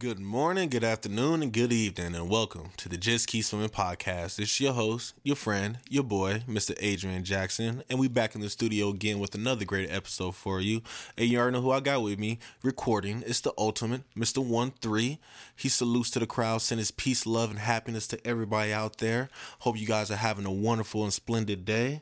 Good morning, good afternoon, and good evening, and welcome to the Just Keep Swimming podcast. It's your host, your friend, your boy, Mr. Adrian Jackson, and we back in the studio again with another great episode for you. And you already know who I got with me recording. It's the ultimate, Mr. One Three. He salutes to the crowd, sends his peace, love, and happiness to everybody out there. Hope you guys are having a wonderful and splendid day.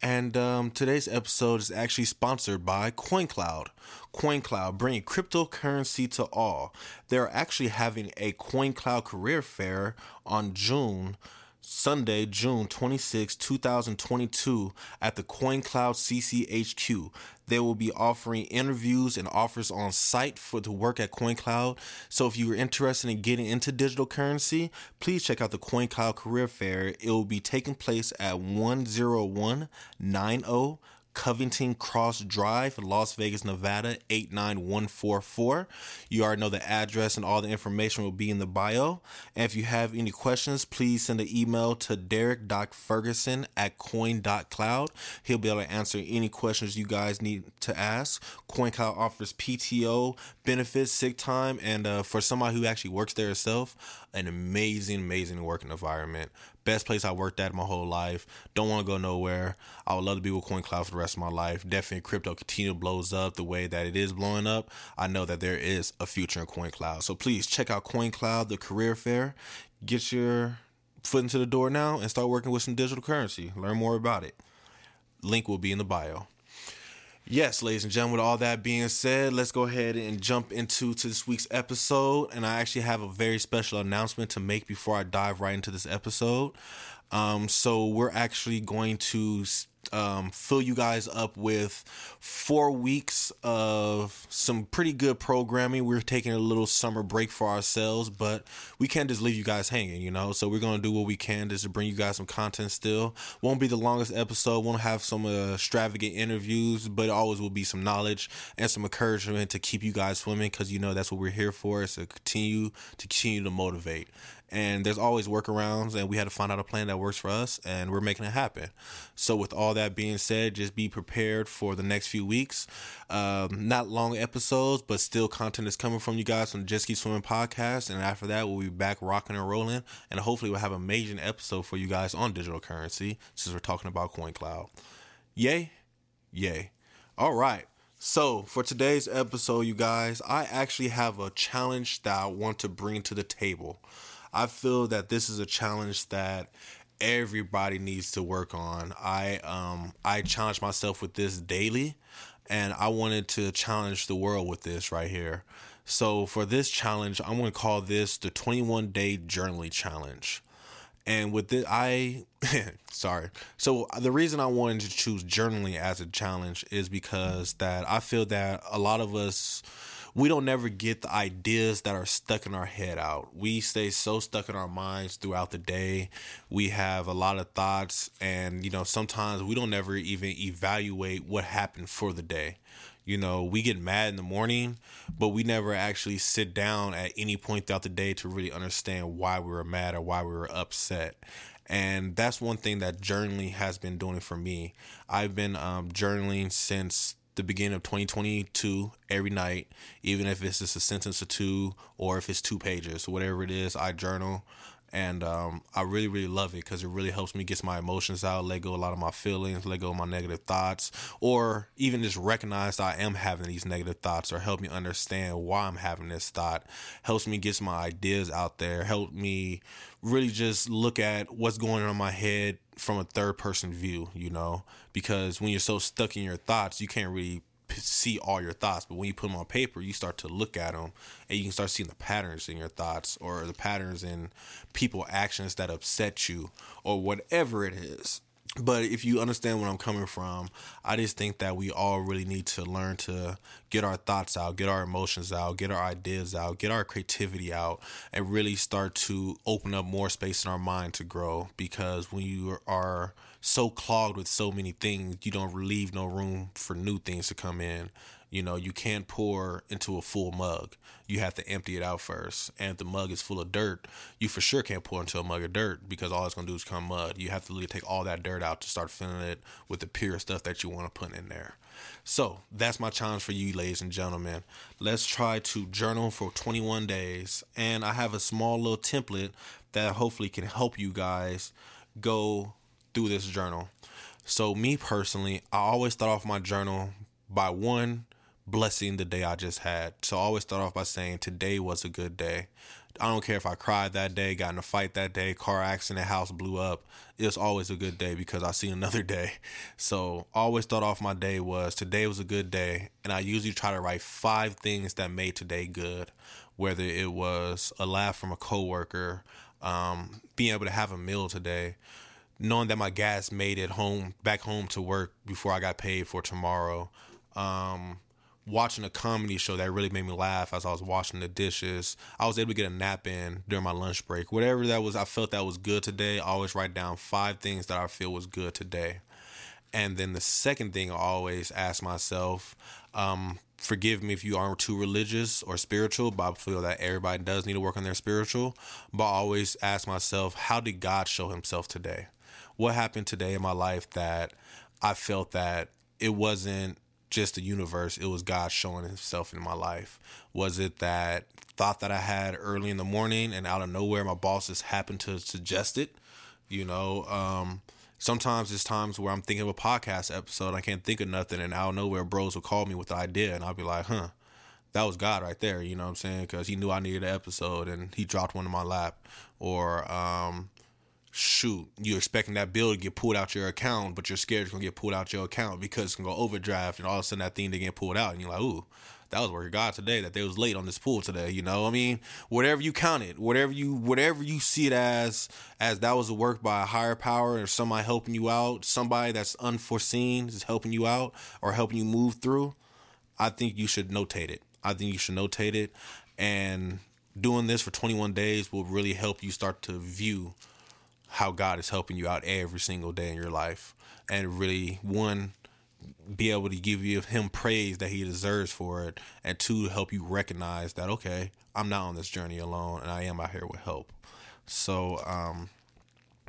And um, today's episode is actually sponsored by CoinCloud. CoinCloud, bringing cryptocurrency to all. They're actually having a CoinCloud career fair on June Sunday, June 26, 2022, at the CoinCloud CCHQ. They will be offering interviews and offers on site for to work at CoinCloud. So if you are interested in getting into digital currency, please check out the CoinCloud Career Fair. It will be taking place at 10190 Covington Cross Drive, Las Vegas, Nevada 89144. You already know the address and all the information will be in the bio. And if you have any questions, please send an email to derek.ferguson at coin.cloud. He'll be able to answer any questions you guys need to ask. CoinCloud offers PTO, benefits, sick time, and uh, for somebody who actually works there itself, an amazing, amazing working environment. Best place I worked at my whole life. Don't want to go nowhere. I would love to be with CoinCloud for the rest of my life. Definitely, crypto continue blows up the way that it is blowing up. I know that there is a future in CoinCloud. So please check out CoinCloud, the career fair. Get your foot into the door now and start working with some digital currency. Learn more about it. Link will be in the bio. Yes, ladies and gentlemen, with all that being said, let's go ahead and jump into to this week's episode. And I actually have a very special announcement to make before I dive right into this episode. Um, so we're actually going to um, fill you guys up with four weeks of some pretty good programming. We're taking a little summer break for ourselves, but we can't just leave you guys hanging, you know. So we're gonna do what we can just to bring you guys some content. Still, won't be the longest episode. Won't have some uh, extravagant interviews, but always will be some knowledge and some encouragement to keep you guys swimming because you know that's what we're here for. Is to continue to continue to motivate and there's always workarounds and we had to find out a plan that works for us and we're making it happen. So with all that being said just be prepared for the next few weeks. Um, not long episodes but still content is coming from you guys from just keep swimming podcast. And after that we'll be back rocking and rolling and hopefully we'll have a major episode for you guys on digital currency since we're talking about coin cloud. Yay? Yay. All right. So, for today's episode, you guys, I actually have a challenge that I want to bring to the table. I feel that this is a challenge that everybody needs to work on. I um I challenge myself with this daily and I wanted to challenge the world with this right here. So for this challenge, I'm going to call this the 21 day journaling challenge. And with this, I, sorry. So the reason I wanted to choose journaling as a challenge is because that I feel that a lot of us, we don't never get the ideas that are stuck in our head out. We stay so stuck in our minds throughout the day. We have a lot of thoughts, and you know, sometimes we don't never even evaluate what happened for the day. You know, we get mad in the morning, but we never actually sit down at any point throughout the day to really understand why we were mad or why we were upset. And that's one thing that journaling has been doing for me. I've been um, journaling since the beginning of 2022 every night, even if it's just a sentence or two or if it's two pages, whatever it is, I journal. And um, I really, really love it because it really helps me get my emotions out, let go a lot of my feelings, let go of my negative thoughts, or even just recognize I am having these negative thoughts, or help me understand why I'm having this thought. Helps me get my ideas out there. Help me really just look at what's going on in my head from a third person view, you know, because when you're so stuck in your thoughts, you can't really see all your thoughts. But when you put them on paper, you start to look at them and you can start seeing the patterns in your thoughts or the patterns in people actions that upset you or whatever it is but if you understand where I'm coming from, I just think that we all really need to learn to get our thoughts out, get our emotions out, get our ideas out, get our creativity out, and really start to open up more space in our mind to grow. Because when you are so clogged with so many things, you don't leave no room for new things to come in. You know, you can't pour into a full mug. You have to empty it out first. And if the mug is full of dirt, you for sure can't pour into a mug of dirt because all it's gonna do is come mud. You have to really take all that dirt out to start filling it with the pure stuff that you want to put in there. So that's my challenge for you, ladies and gentlemen. Let's try to journal for 21 days. And I have a small little template that hopefully can help you guys go through this journal. So, me personally, I always start off my journal by one blessing the day I just had. So I always start off by saying today was a good day. I don't care if I cried that day, got in a fight that day, car accident, house blew up. It's always a good day because I see another day. So I always start off my day was today was a good day. And I usually try to write five things that made today good. Whether it was a laugh from a coworker, um, being able to have a meal today, knowing that my gas made it home back home to work before I got paid for tomorrow. Um, watching a comedy show that really made me laugh as I was washing the dishes. I was able to get a nap in during my lunch break. Whatever that was, I felt that was good today. I always write down five things that I feel was good today. And then the second thing I always ask myself, um, forgive me if you aren't too religious or spiritual, but I feel that everybody does need to work on their spiritual. But I always ask myself, how did God show himself today? What happened today in my life that I felt that it wasn't just the universe, it was God showing himself in my life. Was it that thought that I had early in the morning and out of nowhere my boss just happened to suggest it? You know, um, sometimes it's times where I'm thinking of a podcast episode, I can't think of nothing, and out of nowhere, bros will call me with the idea, and I'll be like, huh, that was God right there, you know what I'm saying? Because he knew I needed an episode, and he dropped one in my lap. Or, um, shoot, you're expecting that bill to get pulled out your account, but you're scared it's gonna get pulled out your account because it's gonna go overdraft, and all of a sudden that thing to get pulled out, and you're like, ooh, that was work God today that they was late on this pool today. You know, I mean, whatever you count it, whatever you whatever you see it as, as that was a work by a higher power or somebody helping you out, somebody that's unforeseen is helping you out or helping you move through. I think you should notate it. I think you should notate it, and doing this for 21 days will really help you start to view how God is helping you out every single day in your life. And really, one, be able to give you him praise that he deserves for it. And two, help you recognize that, okay, I'm not on this journey alone and I am out here with help. So, um,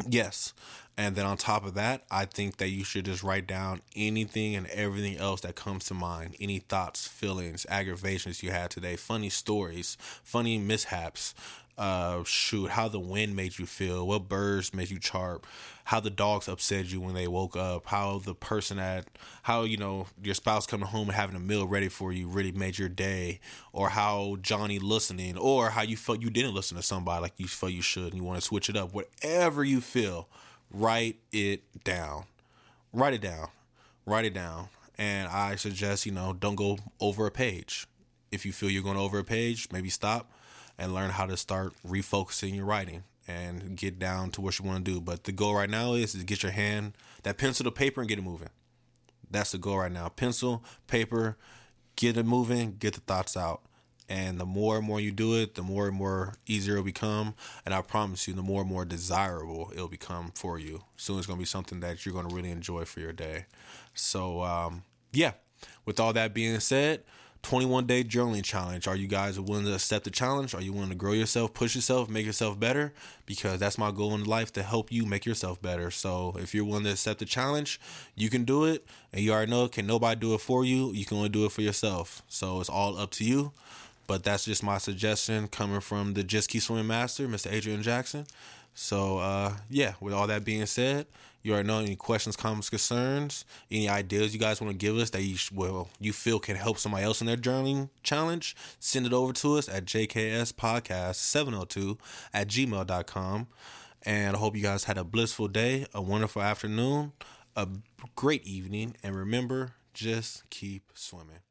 yes. And then on top of that, I think that you should just write down anything and everything else that comes to mind. Any thoughts, feelings, aggravations you had today, funny stories, funny mishaps, uh, shoot, how the wind made you feel, what birds made you chirp, how the dogs upset you when they woke up, how the person at, how, you know, your spouse coming home and having a meal ready for you really made your day, or how Johnny listening, or how you felt you didn't listen to somebody like you felt you should and you want to switch it up. Whatever you feel, write it down. Write it down. Write it down. And I suggest, you know, don't go over a page. If you feel you're going over a page, maybe stop and learn how to start refocusing your writing and get down to what you want to do. But the goal right now is to get your hand, that pencil to paper, and get it moving. That's the goal right now. Pencil, paper, get it moving, get the thoughts out. And the more and more you do it, the more and more easier it'll become. And I promise you, the more and more desirable it'll become for you. Soon it's going to be something that you're going to really enjoy for your day. So, um, yeah, with all that being said, 21 day journaling challenge. Are you guys willing to accept the challenge? Are you willing to grow yourself, push yourself, make yourself better? Because that's my goal in life to help you make yourself better. So if you're willing to accept the challenge, you can do it. And you already know, can nobody do it for you? You can only do it for yourself. So it's all up to you. But that's just my suggestion coming from the Just Keep Swimming Master, Mr. Adrian Jackson. So uh, yeah, with all that being said, you already know any questions, comments, concerns, any ideas you guys want to give us that you well you feel can help somebody else in their journaling challenge, send it over to us at jkspodcast702 at gmail.com. And I hope you guys had a blissful day, a wonderful afternoon, a great evening, and remember, just keep swimming.